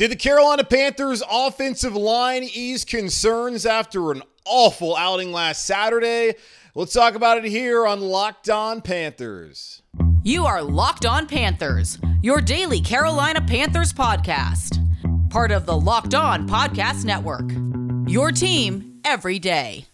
Did the Carolina Panthers offensive line ease concerns after an awful outing last Saturday? Let's talk about it here on Locked On Panthers. You are Locked On Panthers, your daily Carolina Panthers podcast. Part of the Locked On Podcast Network. Your team every day.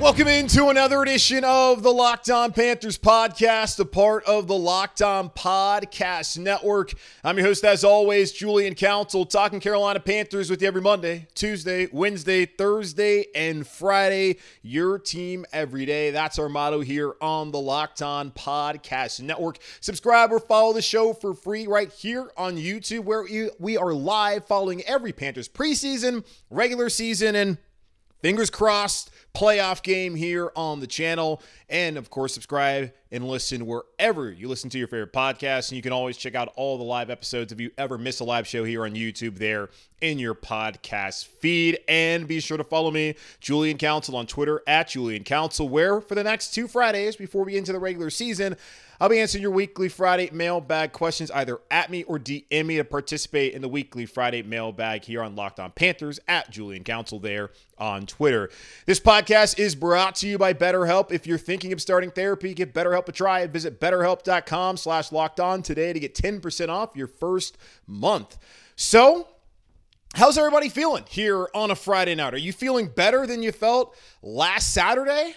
Welcome into another edition of the Locked On Panthers podcast, a part of the Locked On Podcast Network. I'm your host, as always, Julian Council, talking Carolina Panthers with you every Monday, Tuesday, Wednesday, Thursday, and Friday. Your team every day. That's our motto here on the Locked On Podcast Network. Subscribe or follow the show for free right here on YouTube, where we are live following every Panthers preseason, regular season, and fingers crossed playoff game here on the channel. And of course, subscribe and listen wherever you listen to your favorite podcast. And you can always check out all the live episodes if you ever miss a live show here on YouTube there in your podcast feed. And be sure to follow me, Julian Council, on Twitter at Julian Council, where for the next two Fridays before we get into the regular season, I'll be answering your weekly Friday mailbag questions either at me or DM me to participate in the weekly Friday mailbag here on Locked On Panthers at Julian Council there on Twitter. This podcast is brought to you by BetterHelp. If you're thinking of starting therapy, give BetterHelp a try. And visit betterhelp.com slash locked on today to get 10% off your first month. So, how's everybody feeling here on a Friday night? Are you feeling better than you felt last Saturday?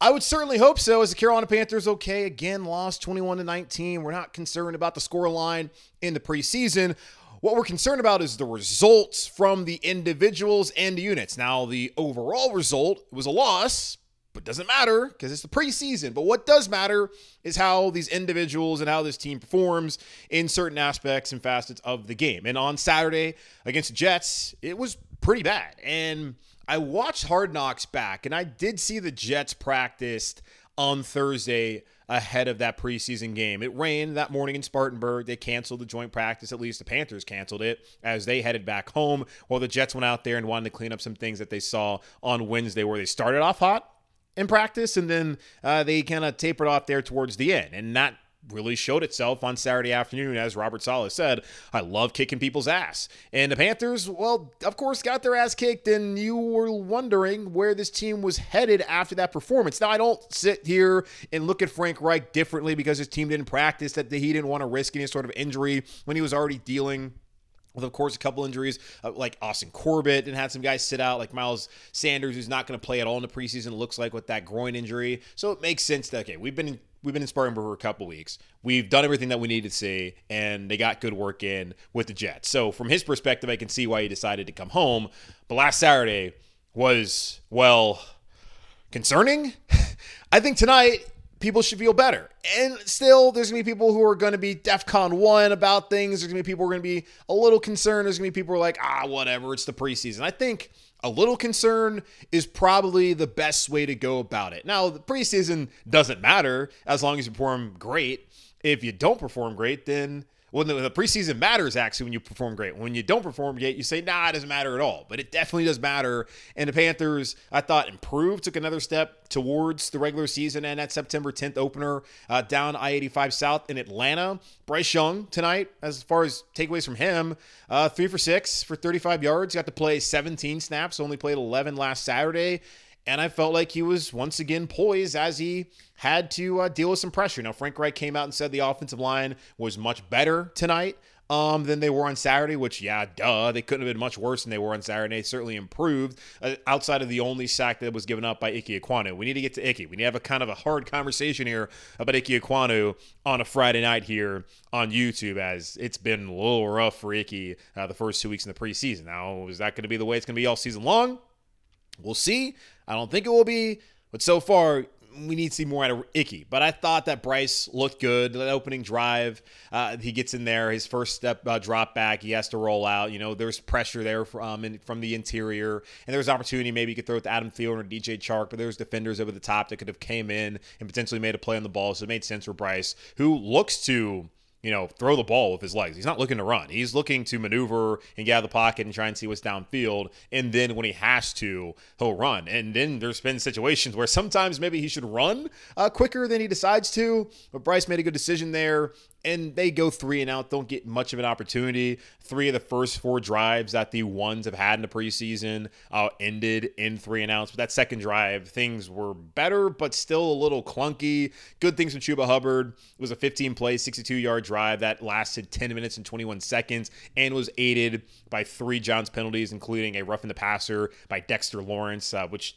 I would certainly hope so. As the Carolina Panthers, okay, again lost 21 to 19. We're not concerned about the score line in the preseason. What we're concerned about is the results from the individuals and units. Now, the overall result was a loss, but doesn't matter because it's the preseason. But what does matter is how these individuals and how this team performs in certain aspects and facets of the game. And on Saturday against the Jets, it was pretty bad. And I watched Hard Knocks back, and I did see the Jets practiced on Thursday ahead of that preseason game. It rained that morning in Spartanburg. They canceled the joint practice. At least the Panthers canceled it as they headed back home. While the Jets went out there and wanted to clean up some things that they saw on Wednesday, where they started off hot in practice and then uh, they kind of tapered off there towards the end. And that really showed itself on Saturday afternoon, as Robert Saleh said. I love kicking people's ass. And the Panthers, well, of course, got their ass kicked, and you were wondering where this team was headed after that performance. Now, I don't sit here and look at Frank Reich differently because his team didn't practice, that he didn't want to risk any sort of injury when he was already dealing with of course a couple injuries uh, like Austin Corbett and had some guys sit out like Miles Sanders who's not going to play at all in the preseason looks like with that groin injury so it makes sense that okay we've been we've been in Spartanburg for a couple weeks. We've done everything that we need to see, and they got good work in with the Jets. So from his perspective, I can see why he decided to come home. But last Saturday was well concerning. I think tonight people should feel better. And still, there's to be people who are to be DEFCON 1 about things. There's to be people who are to be a little concerned. There's to be people who are like, ah, whatever, it's the preseason. I think a little concern is probably the best way to go about it. Now, the preseason doesn't matter as long as you perform great. If you don't perform great, then well, the, the preseason matters actually when you perform great. When you don't perform great, you say, nah, it doesn't matter at all. But it definitely does matter. And the Panthers, I thought, improved, took another step towards the regular season and that September 10th opener uh, down I 85 South in Atlanta. Bryce Young tonight, as far as takeaways from him, uh, three for six for 35 yards. Got to play 17 snaps, only played 11 last Saturday. And I felt like he was once again poised as he had to uh, deal with some pressure. Now, Frank Reich came out and said the offensive line was much better tonight um, than they were on Saturday, which, yeah, duh, they couldn't have been much worse than they were on Saturday. They certainly improved uh, outside of the only sack that was given up by Ike Ekwonu. We need to get to Ike. We need to have a kind of a hard conversation here about Ike Ekwonu on a Friday night here on YouTube, as it's been a little rough for Ike uh, the first two weeks in the preseason. Now, is that going to be the way it's going to be all season long? We'll see. I don't think it will be, but so far we need to see more out of Icky. But I thought that Bryce looked good. That opening drive, uh, he gets in there. His first step uh, drop back, he has to roll out. You know, there's pressure there from in, from the interior, and there's opportunity. Maybe you could throw it to Adam Thielen or DJ Chark, but there's defenders over the top that could have came in and potentially made a play on the ball. So it made sense for Bryce, who looks to you know, throw the ball with his legs. He's not looking to run. He's looking to maneuver and get out of the pocket and try and see what's downfield. And then when he has to, he'll run. And then there's been situations where sometimes maybe he should run uh, quicker than he decides to. But Bryce made a good decision there and they go three and out, don't get much of an opportunity. Three of the first four drives that the ones have had in the preseason uh, ended in three and outs. But that second drive, things were better, but still a little clunky. Good things from Chuba Hubbard. It was a 15 play, 62 yard drive that lasted 10 minutes and 21 seconds and was aided by three Giants penalties, including a roughing the passer by Dexter Lawrence, uh, which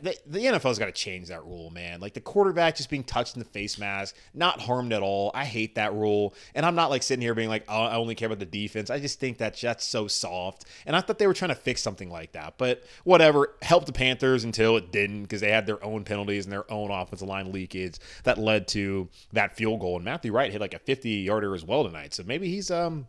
the, the NFL's got to change that rule, man. Like the quarterback just being touched in the face mask, not harmed at all. I hate that rule. And I'm not like sitting here being like, oh, I only care about the defense. I just think that that's so soft. And I thought they were trying to fix something like that. But whatever, helped the Panthers until it didn't because they had their own penalties and their own offensive line leakage that led to that field goal. And Matthew Wright hit like a 50 yarder as well tonight. So maybe he's um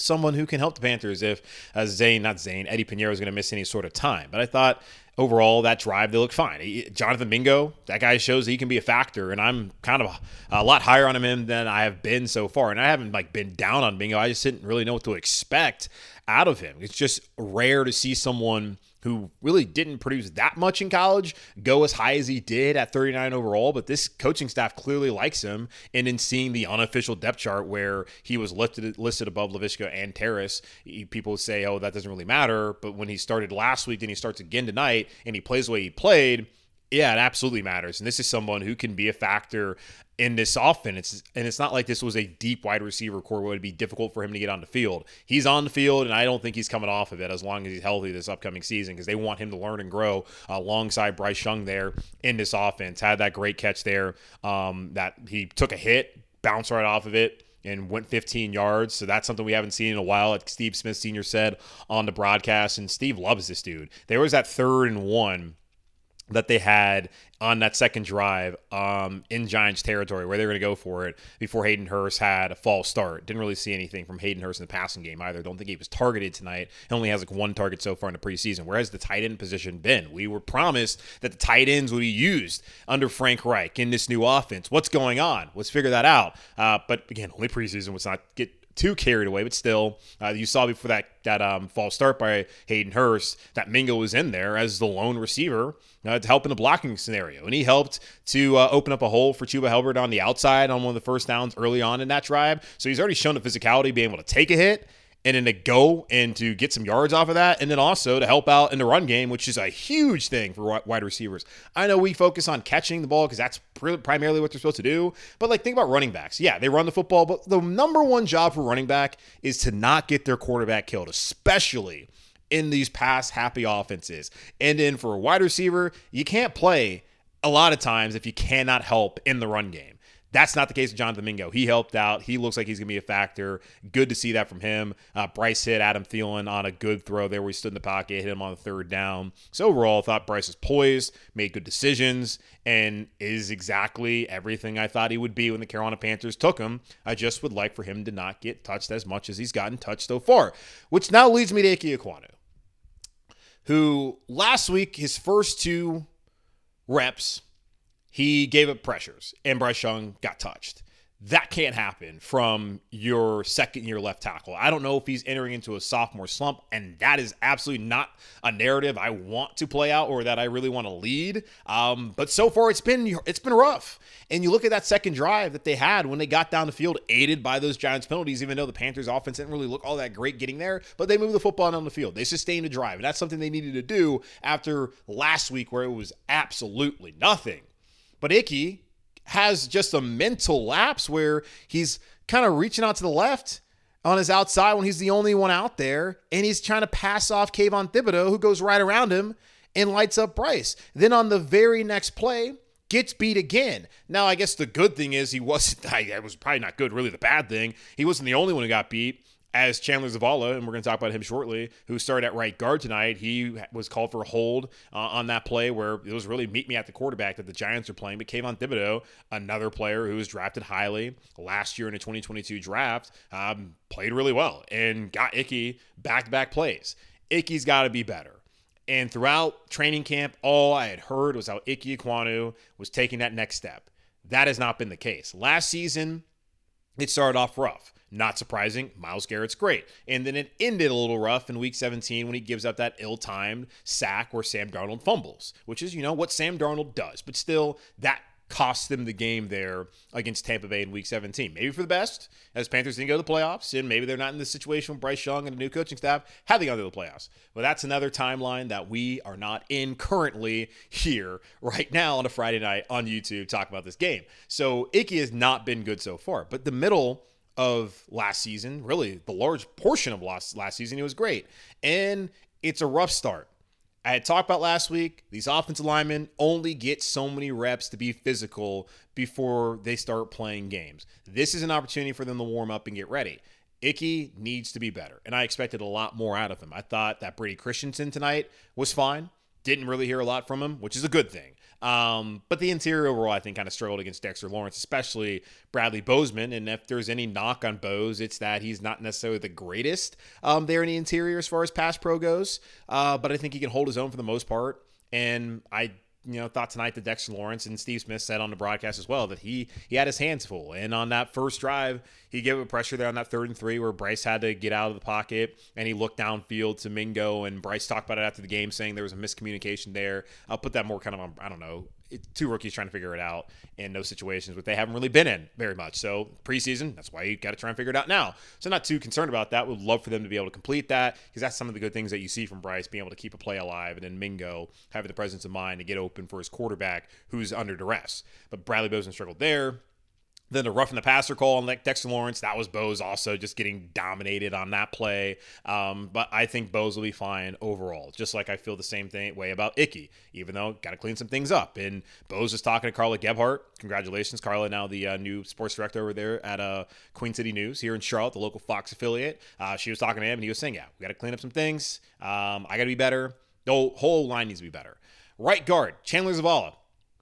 someone who can help the Panthers if uh, Zane, not Zane, Eddie Piñeiro is going to miss any sort of time. But I thought overall that drive they look fine. He, Jonathan Mingo, that guy shows he can be a factor, and I'm kind of a, a, lot higher on him than I have been so far. And I haven't like been down on Mingo. I just didn't really know what to expect out of him. It's just rare to see someone who really didn't produce that much in college go as high as he did at 39 overall. But this coaching staff clearly likes him. And in seeing the unofficial depth chart where he was listed listed above Laviska and Terrace, people say, "Oh, that doesn't really matter." But when he started last week, then he starts again tonight, and he plays the way he played. Yeah, it absolutely matters. And this is someone who can be a factor in this offense. And it's not like this was a deep wide receiver corps where it would be difficult for him to get on the field. He's on the field, and I don't think he's coming off of it as long as he's healthy this upcoming season because they want him to learn and grow alongside Bryce Young there in this offense. Had that great catch there um, that he took a hit, bounced right off of it and went 15 yards. So that's something we haven't seen in a while, like Steve Smith Sr. said on the broadcast. And Steve loves this dude. There was that third and one that they had on that second drive um, in Giants territory where they were going to go for it before Hayden Hurst had a false start. Didn't really see anything from Hayden Hurst in the passing game either. Don't think he was targeted tonight. He only has like one target so far in the preseason. Where has the tight end position been? We were promised that the tight ends would be used under Frank Reich in this new offense. What's going on? Let's figure that out. Uh, but again, only preseason. Let's not get too carried away, but still, uh, you saw before that that um, false start by Hayden Hurst that Mingo was in there as the lone receiver uh, to help in the blocking scenario, and he helped to uh, open up a hole for Chuba Hubbard on the outside on one of the first downs early on in that drive. So he's already shown the physicality, being able to take a hit and then to go and to get some yards off of that, and then also to help out in the run game, which is a huge thing for wide receivers. I know we focus on catching the ball because that's primarily what they're supposed to do, but like think about running backs. Yeah, they run the football, but the number one job for running back is to not get their quarterback killed, especially in these pass happy offenses. And then for a wide receiver, you can't play a lot of times if you cannot help in the run game. That's not the case with Jonathan Mingo. He helped out. He looks like he's going to be a factor. Good to see that from him. Uh, Bryce hit Adam Thielen on a good throw there where he stood in the pocket, hit him on the third down. So overall, I thought Bryce was poised, made good decisions, and is exactly everything I thought he would be when the Carolina Panthers took him. I just would like for him to not get touched as much as he's gotten touched so far, which now leads me to Ike Ekwonu, who last week, his first two reps – he gave up pressures, and Bryce Young got touched. That can't happen from your second year left tackle. I don't know if he's entering into a sophomore slump, and that is absolutely not a narrative I want to play out or that I really want to lead. Um, but so far, it's been it's been rough. And you look at that second drive that they had when they got down the field, aided by those Giants penalties. Even though the Panthers' offense didn't really look all that great getting there, but they moved the football down the field. They sustained a drive, and that's something they needed to do after last week, where it was absolutely nothing. But Icky has just a mental lapse where he's kind of reaching out to the left on his outside when he's the only one out there, and he's trying to pass off Kayvon Thibodeaux, who goes right around him and lights up Bryce. Then on the very next play, gets beat again. Now, I guess the good thing is he wasn't, it was probably not good, really the bad thing. He wasn't the only one who got beat as Chandler Zavala, and we're going to talk about him shortly, who started at right guard tonight. He was called for a hold uh, on that play where it was really meet me at the quarterback that the Giants are playing. But Kayvon Thibodeaux, another player who was drafted highly last year in the 2022 draft, um, played really well and got Icky back to back plays. Icky's got to be better. And throughout training camp, all I had heard was how Ike Ekwonu was taking that next step. That has not been the case. Last season, it started off rough. Not surprising, Myles Garrett's great. And then it ended a little rough in week 17 when he gives up that ill timed sack where Sam Darnold fumbles, which is, you know, what Sam Darnold does. But still, that cost them the game there against Tampa Bay in week 17. Maybe for the best, as Panthers didn't go to the playoffs, and maybe they're not in this situation with Bryce Young and a new coaching staff having gone to the playoffs. But that's another timeline that we are not in currently here right now on a Friday night on YouTube talking about this game. So Icky has not been good so far. But the middle of last season, really the large portion of last last season, he was great. And it's a rough start. I had talked about last week, these offensive linemen only get so many reps to be physical before they start playing games. This is an opportunity for them to warm up and get ready. Icky needs to be better, and I expected a lot more out of him. I thought that Brady Christensen tonight was fine. Didn't really hear a lot from him, which is a good thing. Um, but the interior overall, I think, kind of struggled against Dexter Lawrence, especially Bradley Bozeman. And if there's any knock on Bose, it's that he's not necessarily the greatest um, there in the interior as far as pass pro goes. Uh, but I think he can hold his own for the most part. And I you know, thought tonight that Dexter Lawrence and Steve Smith said on the broadcast as well that he he had his hands full. And on that first drive, he gave it pressure there on that third and three where Bryce had to get out of the pocket and he looked downfield to Mingo and Bryce talked about it after the game saying there was a miscommunication there. I'll put that more kind of on, I don't know, two rookies trying to figure it out in those situations, but they haven't really been in very much. So preseason, that's why you got to try and figure it out now. So not too concerned about that. Would love for them to be able to complete that because that's some of the good things that you see from Bryce being able to keep a play alive, and then Mingo having the presence of mind to get open for his quarterback who's under duress. But Bradley Bozeman struggled there. Then the rough roughing the passer call on Dexter Lawrence, that was Bose also just getting dominated on that play. Um, but I think Bose will be fine overall. Just like I feel the same thing way about Icky, even though got to clean some things up. And Bose was talking to Carla Gebhart. Congratulations, Carla, now the uh, new sports director over there at uh, Queen City News here in Charlotte, the local Fox affiliate. Uh, she was talking to him, and he was saying, "Yeah, we got to clean up some things. Um, I got to be better. The whole line needs to be better." Right guard Chandler Zavala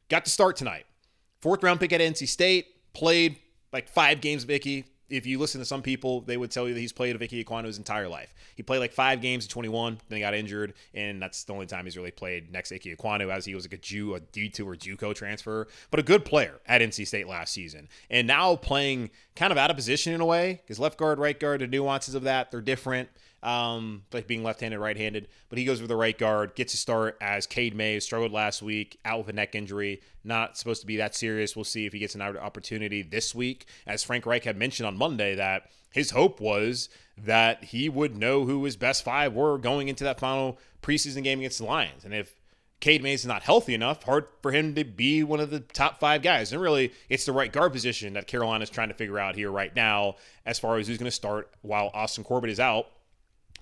got to start tonight. Fourth round pick at NC State played like five games of Icky. If you listen to some people, they would tell you that he's played Ickey Ekwonu his entire life. He played like five games at 21, then he got injured, and that's the only time he's really played next to Ickey Ekwonu as he was like a Jew, a D2 or JUCO transfer, but a good player at NC State last season. And now playing kind of out of position in a way, because left guard, right guard, the nuances of that, they're different um, like being left-handed, right-handed. But he goes with the right guard, gets a start as Cade Mays struggled last week, out with a neck injury, not supposed to be that serious. We'll see if he gets an opportunity this week. As Frank Reich had mentioned on Monday, that his hope was that he would know who his best five were going into that final preseason game against the Lions, and if Cade Mays is not healthy enough, hard for him to be one of the top five guys. And really, it's the right guard position that Carolina is trying to figure out here right now as far as who's going to start while Austin Corbett is out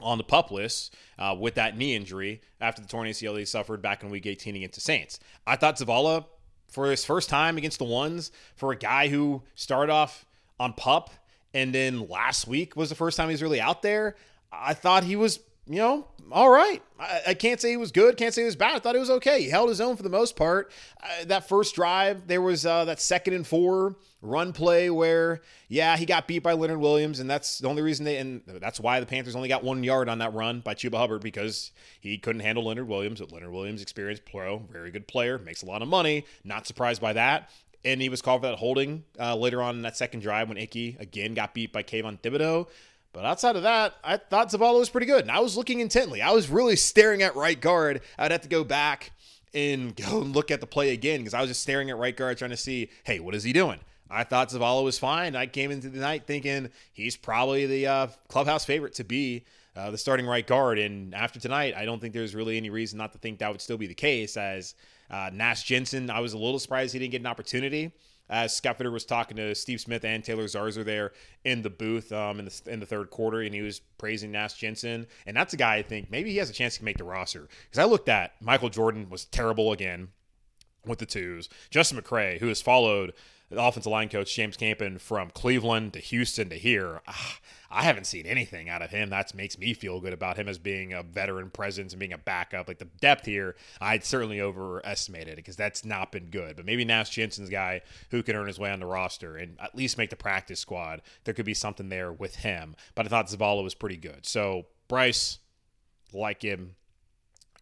on the pup list uh, with that knee injury after the torn ACL he suffered back in Week 18 against the Saints. I thought Zavala, for his first time against the ones, for a guy who started off on pup and then last week was the first time he's really out there, I thought he was you know, all right. I, I, can't say he was good. Can't say he was bad. I thought he was okay. He held his own for the most part. Uh, that first drive, there was uh, that second and four run play where, yeah, he got beat by Leonard Williams, and that's the only reason they, and that's why the Panthers only got one yard on that run by Chuba Hubbard because he couldn't handle Leonard Williams. But Leonard Williams, experienced pro, very good player, makes a lot of money. Not surprised by that. And he was called for that holding uh, later on in that second drive when Icky again got beat by Kayvon Thibodeaux. But outside of that, I thought Zavala was pretty good. And I was looking intently. I was really staring at right guard. I'd have to go back and go and look at the play again because I was just staring at right guard trying to see, hey, what is he doing? I thought Zavala was fine. I came into the night thinking he's probably the uh, clubhouse favorite to be uh, the starting right guard. And after tonight, I don't think there's really any reason not to think that would still be the case. As uh, Nash Jensen, I was a little surprised he didn't get an opportunity as Scott was talking to Steve Smith and Taylor Zarzour there in the booth um, in the in the third quarter, and he was praising Nash Jensen, and that's a guy I think maybe he has a chance to make the roster because I looked at Michael Jordan was terrible again with the twos. Justin McCray, who has followed the offensive line coach James Campen from Cleveland to Houston to here. Ah, I haven't seen anything out of him that makes me feel good about him as being a veteran presence and being a backup. Like the depth here, I'd certainly overestimated because that's not been good. But maybe Nash Jensen's guy who can earn his way on the roster and at least make the practice squad. There could be something there with him. But I thought Zavala was pretty good. So Bryce, like him,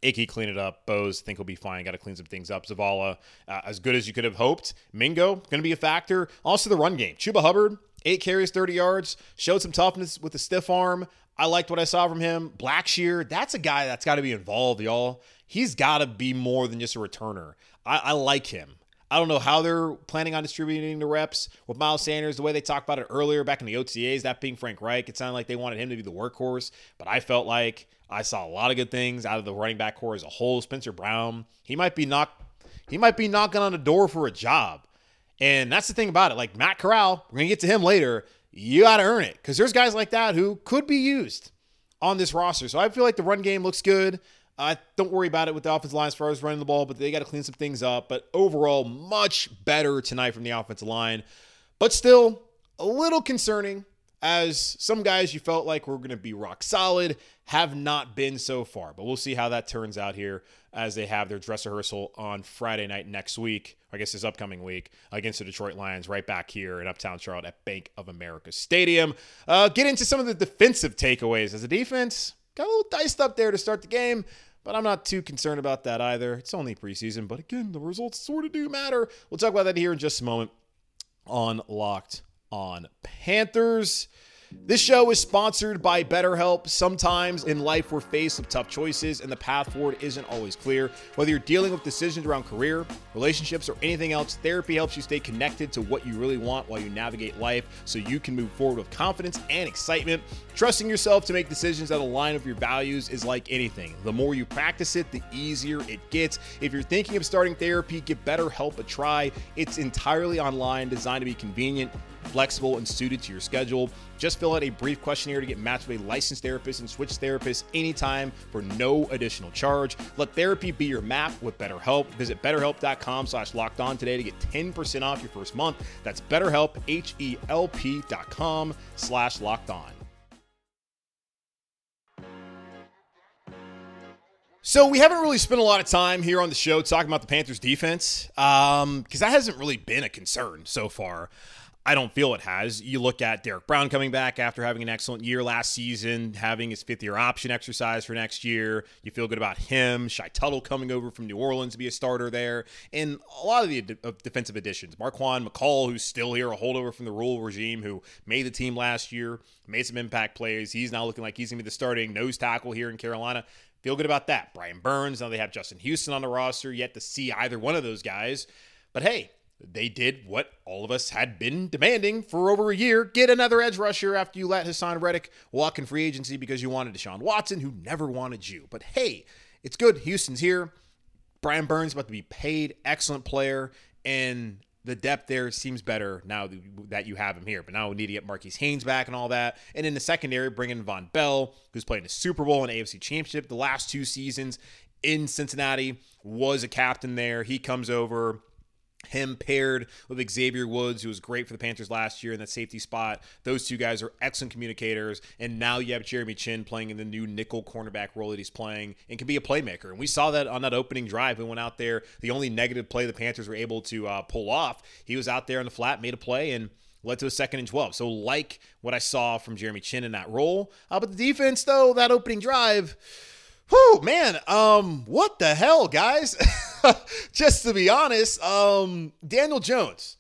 Icky clean it up. Bose think he'll be fine. Got to clean some things up. Zavala, uh, as good as you could have hoped. Mingo going to be a factor. Also the run game. Chuba Hubbard Eight carries, 30 yards, showed some toughness with the stiff arm. I liked what I saw from him. Blackshear, that's a guy that's got to be involved, y'all. He's got to be more than just a returner. I, I like him. I don't know how they're planning on distributing the reps with Miles Sanders. The way they talked about it earlier back in the OTAs, that being Frank Reich, it sounded like they wanted him to be the workhorse. But I felt like I saw a lot of good things out of the running back corps as a whole. Spencer Brown, he might be knock, he might be knocking on the door for a job. And that's the thing about it. Like Matt Corral, we're gonna get to him later. You got to earn it because there's guys like that who could be used on this roster. So I feel like the run game looks good. Uh, don't worry about it with the offensive line as far as running the ball, but they got to clean some things up. But overall, much better tonight from the offensive line. But still, a little concerning as some guys you felt like were going to be rock solid have not been so far. But we'll see how that turns out here as they have their dress rehearsal on Friday night next week, I guess this upcoming week, against the Detroit Lions right back here in Uptown Charlotte at Bank of America Stadium. Uh, get into some of the defensive takeaways as a defense. Got a little diced up there to start the game, but I'm not too concerned about that either. It's only preseason, but again, the results sort of do matter. We'll talk about that here in just a moment on Locked on Panthers. This show is sponsored by BetterHelp. Sometimes in life, we're faced with tough choices, and the path forward isn't always clear. Whether you're dealing with decisions around career, relationships, or anything else, therapy helps you stay connected to what you really want while you navigate life so you can move forward with confidence and excitement. Trusting yourself to make decisions that align with your values is like anything. The more you practice it, the easier it gets. If you're thinking of starting therapy, give BetterHelp a try. It's entirely online, designed to be convenient flexible, and suited to your schedule. Just fill out a brief questionnaire to get matched with a licensed therapist and switch therapists anytime for no additional charge. Let therapy be your map with BetterHelp. Visit betterhelp.com slash locked on today to get 10% off your first month. That's betterhelp, H-E-L-P dot com slash locked on. So we haven't really spent a lot of time here on the show talking about the Panthers defense because um, that hasn't really been a concern so far. I don't feel it has. You look at Derrick Brown coming back after having an excellent year last season, having his fifth year option exercise for next year. You feel good about him. Shy Tuttle coming over from New Orleans to be a starter there. And a lot of the defensive additions. Marquan McCall, who's still here, a holdover from the Rhule regime, who made the team last year, made some impact plays. He's now looking like he's going to be the starting nose tackle here in Carolina. Feel good about that. Brian Burns, now they have Justin Houston on the roster, yet to see either one of those guys. But hey, they did what all of us had been demanding for over a year get another edge rusher after you let Haason Reddick walk in free agency because you wanted Deshaun Watson, who never wanted you. But hey, it's good. Houston's here. Brian Burns about to be paid. Excellent player. And the depth there seems better now that you have him here. But now we need to get Marquis Haynes back and all that. And in the secondary, bring in Vonn Bell, who's playing the Super Bowl and AFC Championship the last two seasons in Cincinnati, was a captain there. He comes over him paired with Xavier Woods, who was great for the Panthers last year in that safety spot. Those two guys are excellent communicators. And now you have Jeremy Chinn playing in the new nickel cornerback role that he's playing and can be a playmaker. And we saw that on that opening drive. We went out there. The only negative play the Panthers were able to uh, pull off, he was out there in the flat, made a play, and led to a second and 12. So, like what I saw from Jeremy Chinn in that role. Uh, but the defense, though, that opening drive Whew, man, um, what the hell, guys? Just to be honest, um, Daniel Jones,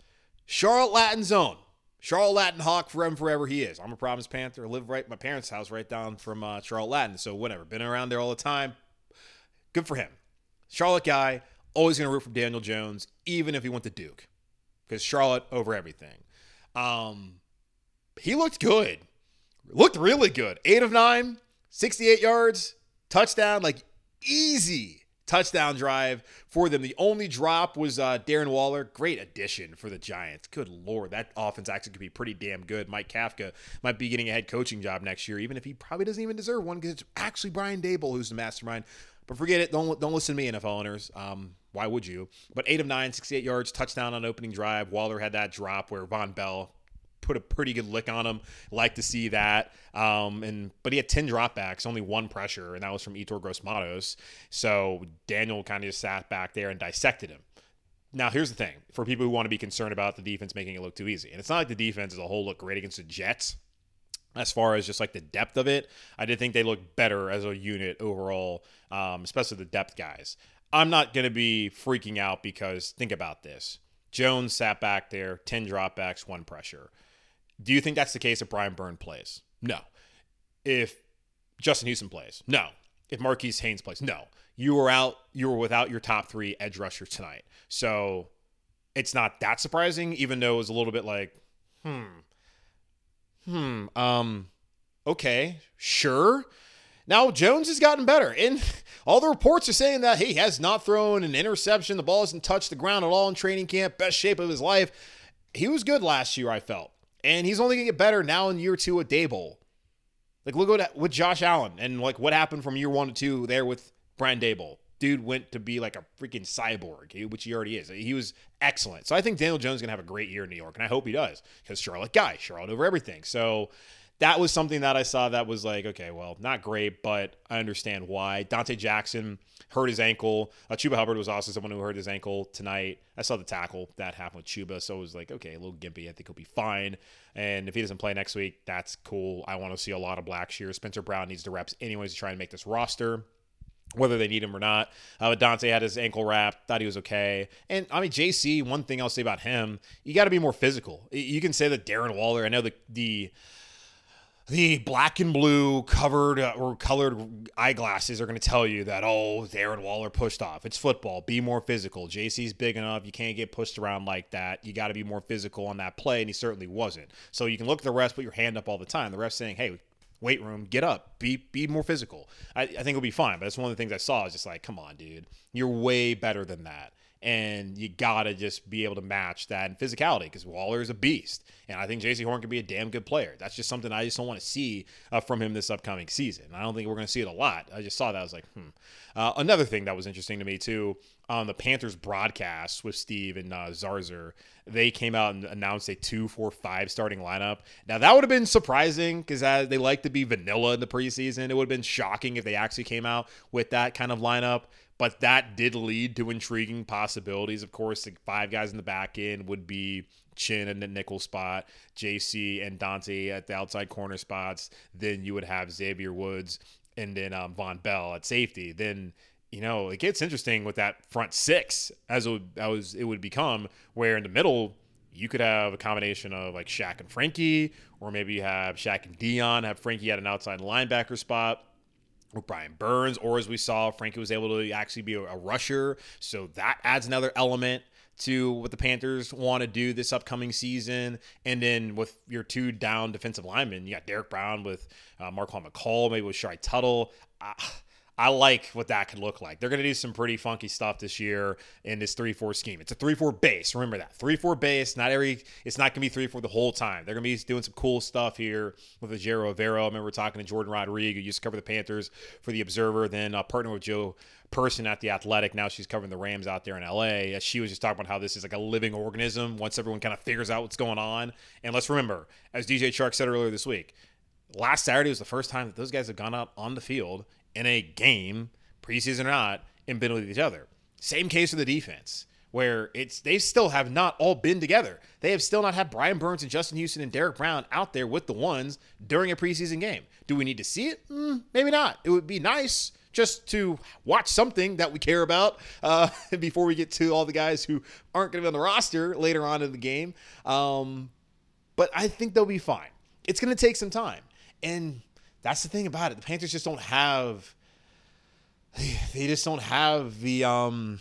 Charlotte Latin Zone, Charlotte Latin Hawk forever, forever he is. I'm a Providence Panther. I live right my parents' house right down from uh, Charlotte Latin, so whatever. Been around there all the time. Good for him. Charlotte guy, always gonna root for Daniel Jones, even if he went to Duke, because Charlotte over everything. Um, he looked good, looked really good. Eight of nine, 68 yards, touchdown, like easy touchdown drive for them. The only drop was uh, Darren Waller. Great addition for the Giants. Good lord, that offense actually could be pretty damn good. Mike Kafka might be getting a head coaching job next year, even if he probably doesn't even deserve one because it's actually Brian Daboll who's the mastermind. But forget it. Don't don't listen to me, NFL owners. Um, why would you? But eight of nine, 68 yards, touchdown on opening drive. Waller had that drop where Vonn Bell put a pretty good lick on him. Like to see that. Um, and but he had ten dropbacks, only one pressure, and that was from Yetur Gross-Matos. So Daniel kind of just sat back there and dissected him. Now here's the thing: for people who want to be concerned about the defense making it look too easy, and it's not like the defense as a whole looked great against the Jets. As far as just like the depth of it, I did think they looked better as a unit overall, um, especially the depth guys. I'm not going to be freaking out because think about this. Jones sat back there, 10 dropbacks, one pressure Do you think that's the case if Brian Burns plays? No. If Justin Houston plays? No. If Marquis Haynes plays? No. You were out, you were without your top three edge rushers tonight. So it's not that surprising, even though it was a little bit like, hmm, hmm, um, okay, sure. Now Jones has gotten better, and all the reports are saying that he has not thrown an interception. The ball hasn't touched the ground at all in training camp. Best shape of his life. He was good last year, I felt, and he's only gonna get better now in year two at Daboll. Like look at with Josh Allen and like what happened from year one to two there with Brian Daboll. Dude went to be like a freaking cyborg, which he already is. He was excellent. So I think Daniel Jones is gonna have a great year in New York, and I hope he does because Charlotte guy, Charlotte over everything. So that was something that I saw that was like, okay, well, not great, but I understand why. Dante Jackson hurt his ankle. Uh, Chuba Hubbard was also someone who hurt his ankle tonight. I saw the tackle that happened with Chuba, so it was like, okay, a little gimpy. I think he'll be fine. And if he doesn't play next week, that's cool. I want to see a lot of Blackshear. Spencer Brown needs the reps anyways to try and make this roster whether they need him or not. Uh, but Dante had his ankle wrapped, thought he was okay. And I mean, JC, one thing I'll say about him, you got to be more physical. You can say that Darren Waller, I know the, the, the black and blue covered uh, or colored eyeglasses are going to tell you that oh Darren Waller pushed off. It's football. Be more physical. JC's big enough. You can't get pushed around like that. You got to be more physical on that play, and he certainly wasn't. So you can look at the refs, put your hand up all the time. The refs saying, "Hey, weight room, get up, be be more physical." I, I think it'll be fine. But that's one of the things I saw. Is just like, "Come on, dude, you're way better than that." And you gotta just be able to match that in physicality because Waller is a beast, and I think Jaycee Horn can be a damn good player. That's just something I just don't want to see uh, from him this upcoming season. I don't think we're to see it a lot. I just saw that I was like, hmm. Uh, another thing that was interesting to me too on the Panthers broadcast with Steve and uh, Zarzour, they came out and announced a two, four, five starting lineup. Now that would have been surprising because they like to be vanilla in the preseason. It would have been shocking if they actually came out with that kind of lineup. But that did lead to intriguing possibilities. Of course, the five guys in the back end would be Chinn in the nickel spot, JC and Dante at the outside corner spots. Then you would have Xavier Woods and then um, Vonn Bell at safety. Then you know it gets interesting with that front six as it would, it would become, where in the middle you could have a combination of like Shaq and Frankie, or maybe you have Shaq and Deion, have Frankie at an outside linebacker spot Brian Burns, or as we saw, Frankie was able to actually be a, a rusher. So that adds another element to what the Panthers want to do this upcoming season. And then with your two down defensive linemen, you got Derrick Brown with uh, Marquan McCall, maybe with Shy Tuttle. Uh, I like what that could look like. They're going to do some pretty funky stuff this year in this 3-4 scheme. It's a 3-4 base. Remember that. 3-4 base. Not every it's not going to be 3-4 the whole time. They're going to be doing some cool stuff here with Ejiro Evero. I remember talking to Jordan Rodriguez, who used to cover the Panthers for the Observer, then uh, partner with Joe Person at the Athletic. Now she's covering the Rams out there in LA. She was just talking about how this is like a living organism once everyone kind of figures out what's going on. And let's remember, as DJ Chark said earlier this week, last Saturday was the first time that those guys have gone out on the field in a game, preseason or not, and been with each other. Same case for the defense, where it's they still have not all been together. They have still not had Brian Burns and Justin Houston and Derrick Brown out there with the ones during a preseason game. Do we need to see it? Mm, maybe not. It would be nice just to watch something that we care about uh, before we get to all the guys who aren't going to be on the roster later on in the game. Um, but I think they'll be fine. It's going to take some time. And that's the thing about it. The Panthers just don't have they just don't have the um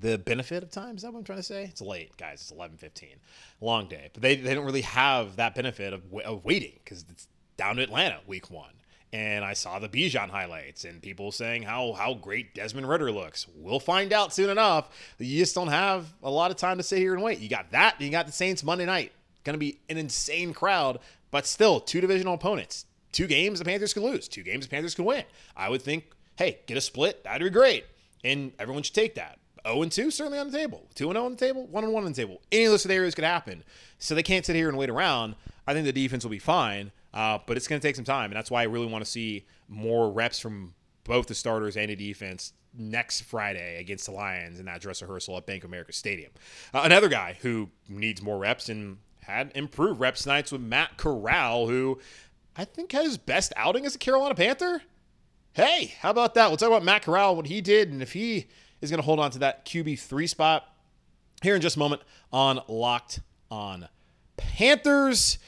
the benefit of time. Is that what I'm trying to say? It's late, guys. It's 11:15, long day, but they they don't really have that benefit of, of waiting because it's down to Atlanta week one. And I saw the Bijan highlights and people saying how how great Desmond Ridder looks. We'll find out soon enough. You just don't have a lot of time to sit here and wait. You got that. You got the Saints Monday night. Going to be an insane crowd, but still two divisional opponents two games the Panthers could lose, two games the Panthers could win. I would think, hey, get a split, that'd be great. And everyone should take that. 0 and 2 certainly on the table. 2 and 0 on the table, 1 and 1 on the table. Any of those scenarios could happen. So they can't sit here and wait around. I think the defense will be fine, uh, but it's going to take some time. And that's why I really want to see more reps from both the starters and the defense next Friday against the Lions in that dress rehearsal at Bank of America Stadium. Uh, another guy who needs more reps and had improved reps nights with Matt Corral, who I think had his best outing as a Carolina Panther. Hey, how about that? We'll talk about Matt Corral, what he did, and if he is going to hold on to that QB3 spot here in just a moment on Locked On Panthers.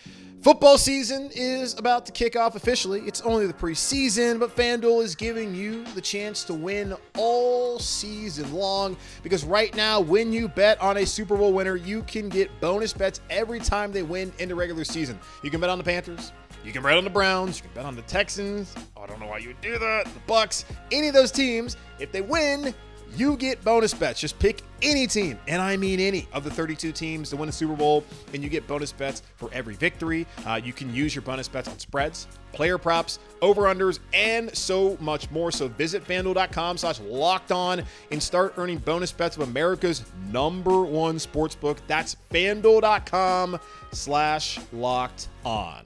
Football season is about to kick off officially. It's only the preseason, but FanDuel is giving you the chance to win all season long because right now, when you bet on a Super Bowl winner, you can get bonus bets every time they win in the regular season. You can bet on the Panthers, you can bet on the Browns, you can bet on the Texans. I don't know why you would do that. The Bucs, any of those teams, if they win, you get bonus bets. Just pick any team, and I mean any of the 32 teams to win the Super Bowl, and you get bonus bets for every victory. Uh, you can use your bonus bets on spreads, player props, over-unders, and so much more. So visit fanduel.com slash locked on and start earning bonus bets of America's number one sports book. That's fanduel.com slash locked on.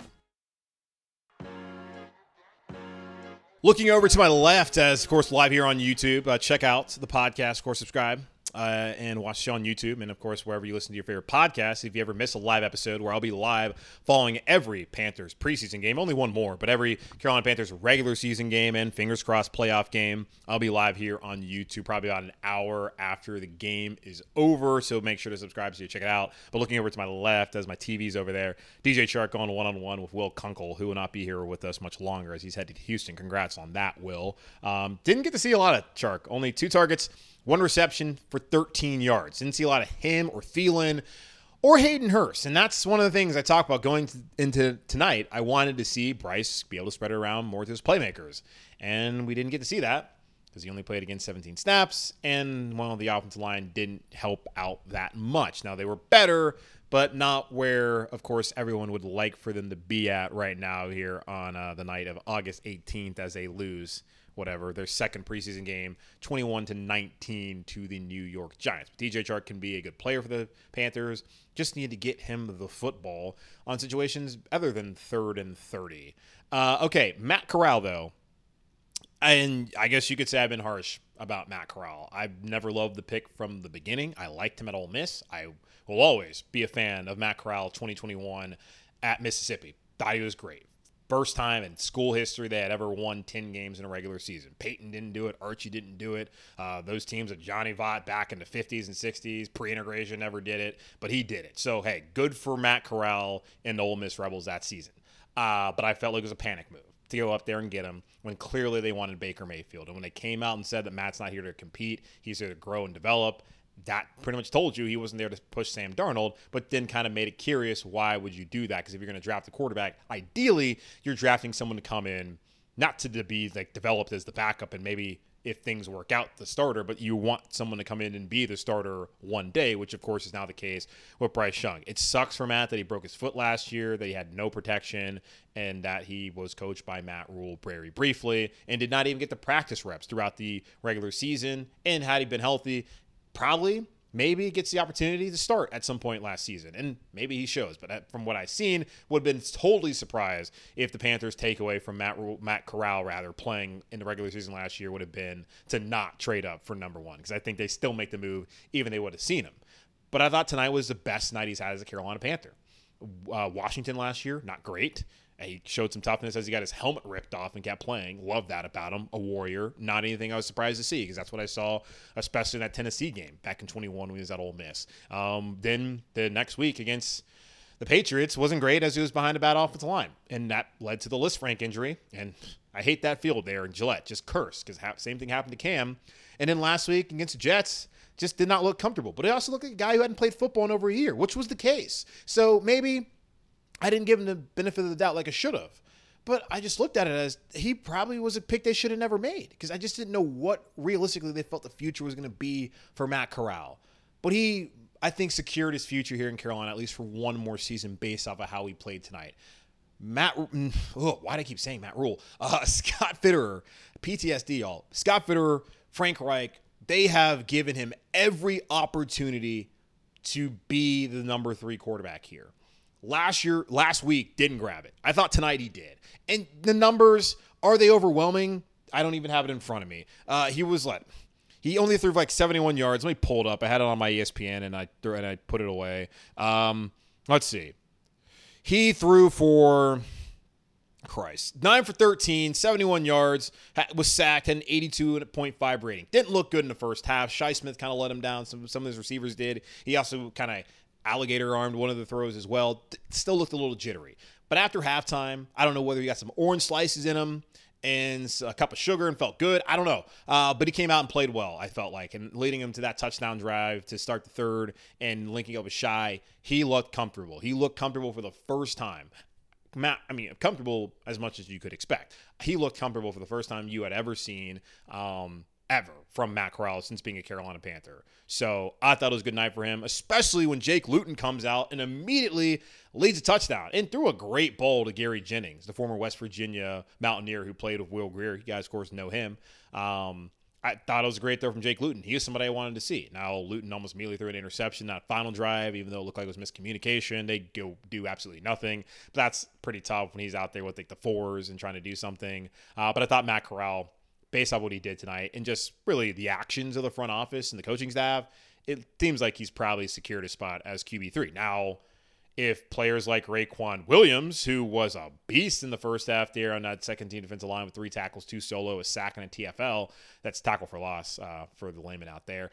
Looking over to my left, as of course live here on YouTube, uh, check out the podcast, of course, subscribe uh, and watch the show on YouTube, and of course wherever you listen to your favorite podcast. If you ever miss a live episode, where I'll be live following every Panthers preseason game, only one more, but every Carolina Panthers regular season game and fingers crossed playoff game, I'll be live here on YouTube probably about an hour after the game is over. So make sure to subscribe so you check it out. But looking over to my left, as my TV's over there, DJ Chark on one on one with Will Kunkel, who will not be here with us much longer as he's headed to Houston. Congrats on that, Will. Um, didn't get to see a lot of Chark, only two targets one reception for 13 yards. Didn't see a lot of him or Thielen or Hayden Hurst. And that's one of the things I talk about going into tonight. I wanted to see Bryce be able to spread it around more to his playmakers. And we didn't get to see that because he only played against 17 snaps. And well, the offensive line didn't help out that much. Now, they were better, but not where, of course, everyone would like for them to be at right now here on uh, the night of August 18th as they lose whatever their second preseason game 21 to 19 to the New York Giants. DJ Chark can be a good player for the Panthers. Just need to get him the football on situations other than third and 30. Uh, okay, Matt Corral though. And I guess you could say I've been harsh about Matt Corral. I've never loved the pick from the beginning. I liked him at Ole Miss. I will always be a fan of Matt Corral 2021 at Mississippi. Thought he was great first time in school history they had ever won 10 games in a regular season. Peyton didn't do it. Archie didn't do it. Uh, those teams of Johnny Vaught back in the 50s and 60s, pre integration, never did it, but he did it. So, hey, good for Matt Corral and the Ole Miss Rebels that season. Uh, but I felt like it was a panic move to go up there and get him when clearly they wanted Baker Mayfield. And when they came out and said that Matt's not here to compete, he's here to grow and develop, that pretty much told you he wasn't there to push Sam Darnold, but then kind of made it curious why would you do that? Because if you're going to draft a quarterback, ideally you're drafting someone to come in not to be like developed as the backup and maybe if things work out the starter, but you want someone to come in and be the starter one day, which of course is now the case with Bryce Young. It sucks for Matt that he broke his foot last year, that he had no protection, and that he was coached by Matt Rhule very briefly and did not even get the practice reps throughout the regular season. And had he been healthy, probably maybe gets the opportunity to start at some point last season, and maybe he shows. But from what I've seen, would have been totally surprised if the Panthers' take away from Matt Matt Corral rather playing in the regular season last year would have been to not trade up for number one because I think they still make the move even they would have seen him. But I thought tonight was the best night he's had as a Carolina Panther. Uh, Washington last year, not great. He showed some toughness as he got his helmet ripped off and kept playing. Love that about him. A warrior. Not anything I was surprised to see because that's what I saw, especially in that Tennessee game back in 21 when he was at Ole Miss. Um, then the next week against the Patriots wasn't great as he was behind a bad offensive line, and that led to the Lisfranc injury. And I hate that field there in Gillette. Just curse because ha- same thing happened to Cam. And then last week against the Jets, just did not look comfortable. But he also looked like a guy who hadn't played football in over a year, which was the case. So maybe I didn't give him the benefit of the doubt like I should have. But I just looked at it as he probably was a pick they should have never made because I just didn't know what realistically they felt the future was going to be for Matt Corral. But he, I think, secured his future here in Carolina at least for one more season based off of how he played tonight. Matt, oh, why do I keep saying Matt Rhule? Uh, Scott Fitterer, PTSD, y'all. Scott Fitterer, Frank Reich, they have given him every opportunity to be the number three quarterback here last year, last week, didn't grab it. I thought tonight he did. And the numbers, are they overwhelming? I don't even have it in front of me. Uh, he was let. He only threw like 71 yards. Let me pull it up. I had it on my ESPN and I threw and I put it away. Um, let's see. He threw for Christ. 9 for 13, 71 yards, was sacked, had an 82.5 rating. Didn't look good in the first half. Shi Smith kind of let him down. Some, some of his receivers did. He also kind of alligator armed one of the throws as well. Still looked a little jittery. But after halftime, I don't know whether he got some orange slices in him and a cup of sugar and felt good. I don't know. Uh, but he came out and played well, I felt like. And leading him to that touchdown drive to start the third and linking up with Shi, he looked comfortable. He looked comfortable for the first time. Matt, I mean, comfortable as much as you could expect. He looked comfortable for the first time you had ever seen. Um, from Matt Corral since being a Carolina Panther. So I thought it was a good night for him, especially when Jake Luton comes out and immediately leads a touchdown and threw a great ball to Gary Jennings, the former West Virginia Mountaineer who played with Will Grier. You guys, of course, know him. Um, I thought it was a great throw from Jake Luton. He was somebody I wanted to see. Now Luton almost immediately threw an interception that final drive, even though it looked like it was miscommunication. They go do absolutely nothing. But that's pretty tough when he's out there with like the fours and trying to do something. Uh, but I thought Matt Corral based on what he did tonight and just really the actions of the front office and the coaching staff, it seems like he's probably secured a spot as QB3. Now, if players like Raequan Williams, who was a beast in the first half there on that second team defensive line with three tackles, two solo, a sack, and a TFL, that's tackle for loss uh, for the layman out there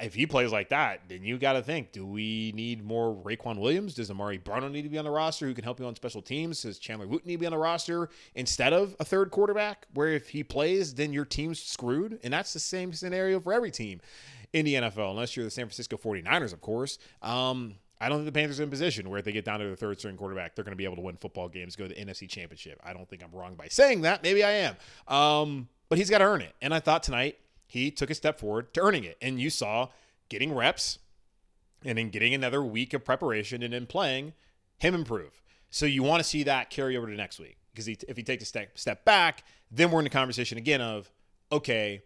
if he plays like that, then you got to think: Do we need more Raequan Williams? Does Amare Barno need to be on the roster who can help you on special teams? Does Chandler Wooten need to be on the roster instead of a third quarterback? Where if he plays, then your team's screwed, and that's the same scenario for every team in the NFL, unless you're the San Francisco 49ers, of course. Um, I don't think the Panthers are in position where if they get down to the third string quarterback, they're going to be able to win football games, go to the NFC Championship. I don't think I'm wrong by saying that. Maybe I am. Um, but he's got to earn it, and I thought tonight he took a step forward to earning it. And you saw getting reps and then getting another week of preparation and then playing him improve. So you want to see that carry over to next week because if he takes a step, step back, then we're in the conversation again of, okay,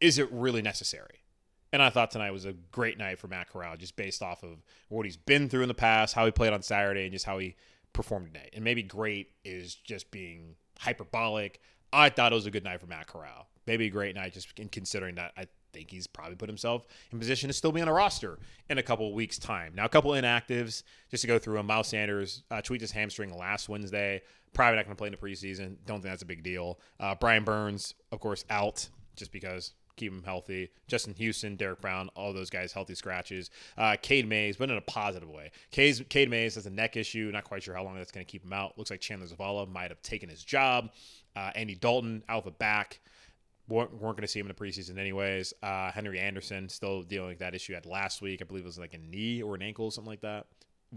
is it really necessary? And I thought tonight was a great night for Matt Corral, just based off of what he's been through in the past, how he played on Saturday, and just how he performed tonight. And maybe great is just being hyperbolic. I thought it was a good night for Matt Corral. Maybe a great night, just in considering that I think he's probably put himself in position to still be on a roster in a couple weeks' time. Now, a couple inactives, just to go through them. Miles Sanders uh, tweaked his hamstring last Wednesday. Probably not going to play in the preseason. Don't think that's a big deal. Uh, Brian Burns, of course, out just because keep him healthy. Justin Houston, Derrick Brown, all those guys healthy scratches. Uh, Cade Mays, but in a positive way. Cade, Cade Mays has a neck issue. Not quite sure how long that's going to keep him out. Looks like Chandler Zavala might have taken his job. Uh, Andy Dalton, out the back weren't, weren't going to see him in the preseason anyways. Uh, Henry Anderson still dealing with that issue. Had last week, I believe it was like a knee or an ankle, something like that.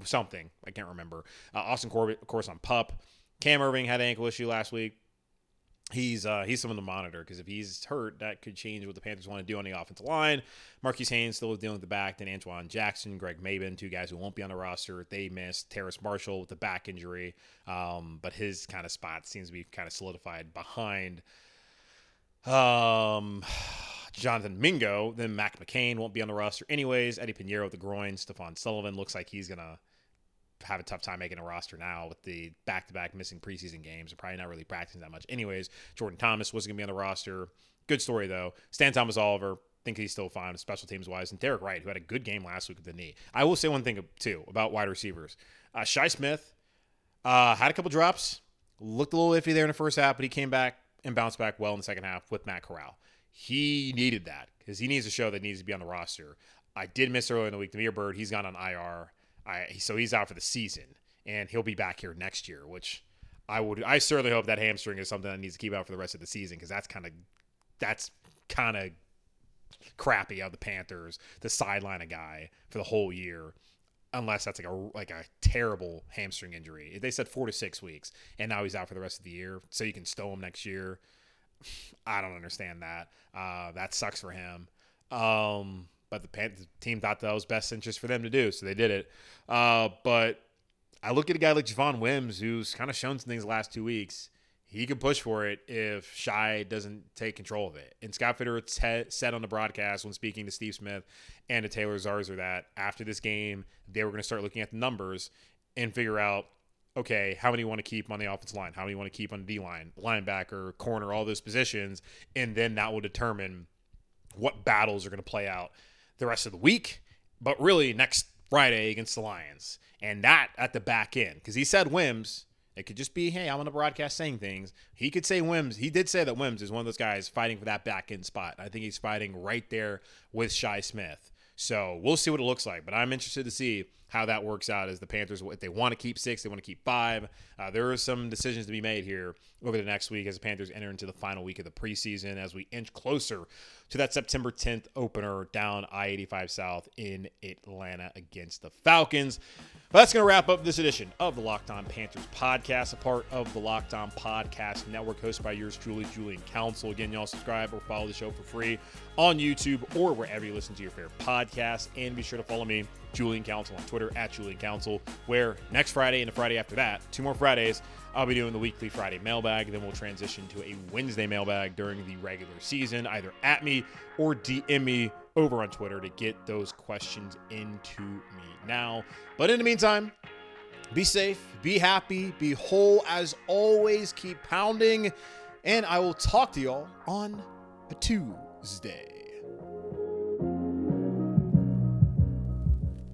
Something I can't remember. Uh, Austin Corbett, of course, on pup. Cam Erving had an ankle issue last week. He's uh, he's someone to monitor because if he's hurt, that could change what the Panthers want to do on the offensive line. Marquis Haynes still dealing with the back. Then Antoine Jackson, Greg Mabin, two guys who won't be on the roster. They missed Terrace Marshall with the back injury, um, but his kind of spot seems to be kind of solidified behind um, Jonathan Mingo, then Mac McCain won't be on the roster anyways. Eddie Piñeiro with the groin. Stephen Sullivan looks like he's gonna have a tough time making a roster now with the back-to-back missing preseason games and probably not really practicing that much. Anyways, Jordan Thomas wasn't gonna be on the roster. Good story though. Stan Thomas Oliver, think he's still fine, special teams wise, and Derek Wright, who had a good game last week with the knee. I will say one thing too about wide receivers. Uh, Shi Smith uh, had a couple drops, looked a little iffy there in the first half, but he came back and bounced back well in the second half with Matt Corral. He needed that because he needs to show that he needs to be on the roster. I did miss earlier in the week. Damiere Byrd. he's gone on IR. I, so he's out for the season, and he'll be back here next year, which I would. I certainly hope that hamstring is something that needs to keep out for the rest of the season because that's kind of that's kind of crappy of the Panthers to sideline a guy for the whole year unless that's like a like a terrible hamstring injury. They said four to six weeks, and now he's out for the rest of the year, so you can stow him next year. I don't understand that. Uh, that sucks for him. Um, but the, Pan- the, team thought that was best interest for them to do, so they did it. Uh, but I look at a guy like Javon Wims, who's kind of shown some things the last two weeks he could push for it if Shi doesn't take control of it. And Scott Fitterer said on the broadcast when speaking to Steve Smith and to Taylor Zarzour that after this game, they were going to start looking at the numbers and figure out, okay, how many you want to keep on the offensive line? How many you want to keep on the D line, linebacker, corner, all those positions? And then that will determine what battles are going to play out the rest of the week, but really next Friday against the Lions. And that at the back end, because he said Wims – it could just be, hey, I'm on the broadcast saying things. He could say Wims. He did say that Wims is one of those guys fighting for that back end spot. I think he's fighting right there with Shi Smith. So we'll see what it looks like. But I'm interested to see how that works out as the Panthers, if they want to keep six, they want to keep five. Uh, there are some decisions to be made here over the next week as the Panthers enter into the final week of the preseason as we inch closer to that September 10th opener down I 85 South in Atlanta against the Falcons. But that's going to wrap up this edition of the Locked On Panthers podcast, a part of the Locked On Podcast Network, hosted by yours truly, Julian Council. Again, y'all subscribe or follow the show for free on YouTube or wherever you listen to your favorite podcast. And be sure to follow me, Julian Council, on Twitter at Julian Council, where next Friday and the Friday after that, two more Fridays, I'll be doing the weekly Friday mailbag. Then we'll transition to a Wednesday mailbag during the regular season, either at me or DM me over on Twitter to get those questions into me now. But in the meantime, be safe, be happy, be whole as always. Keep pounding, and I will talk to y'all on a Tuesday.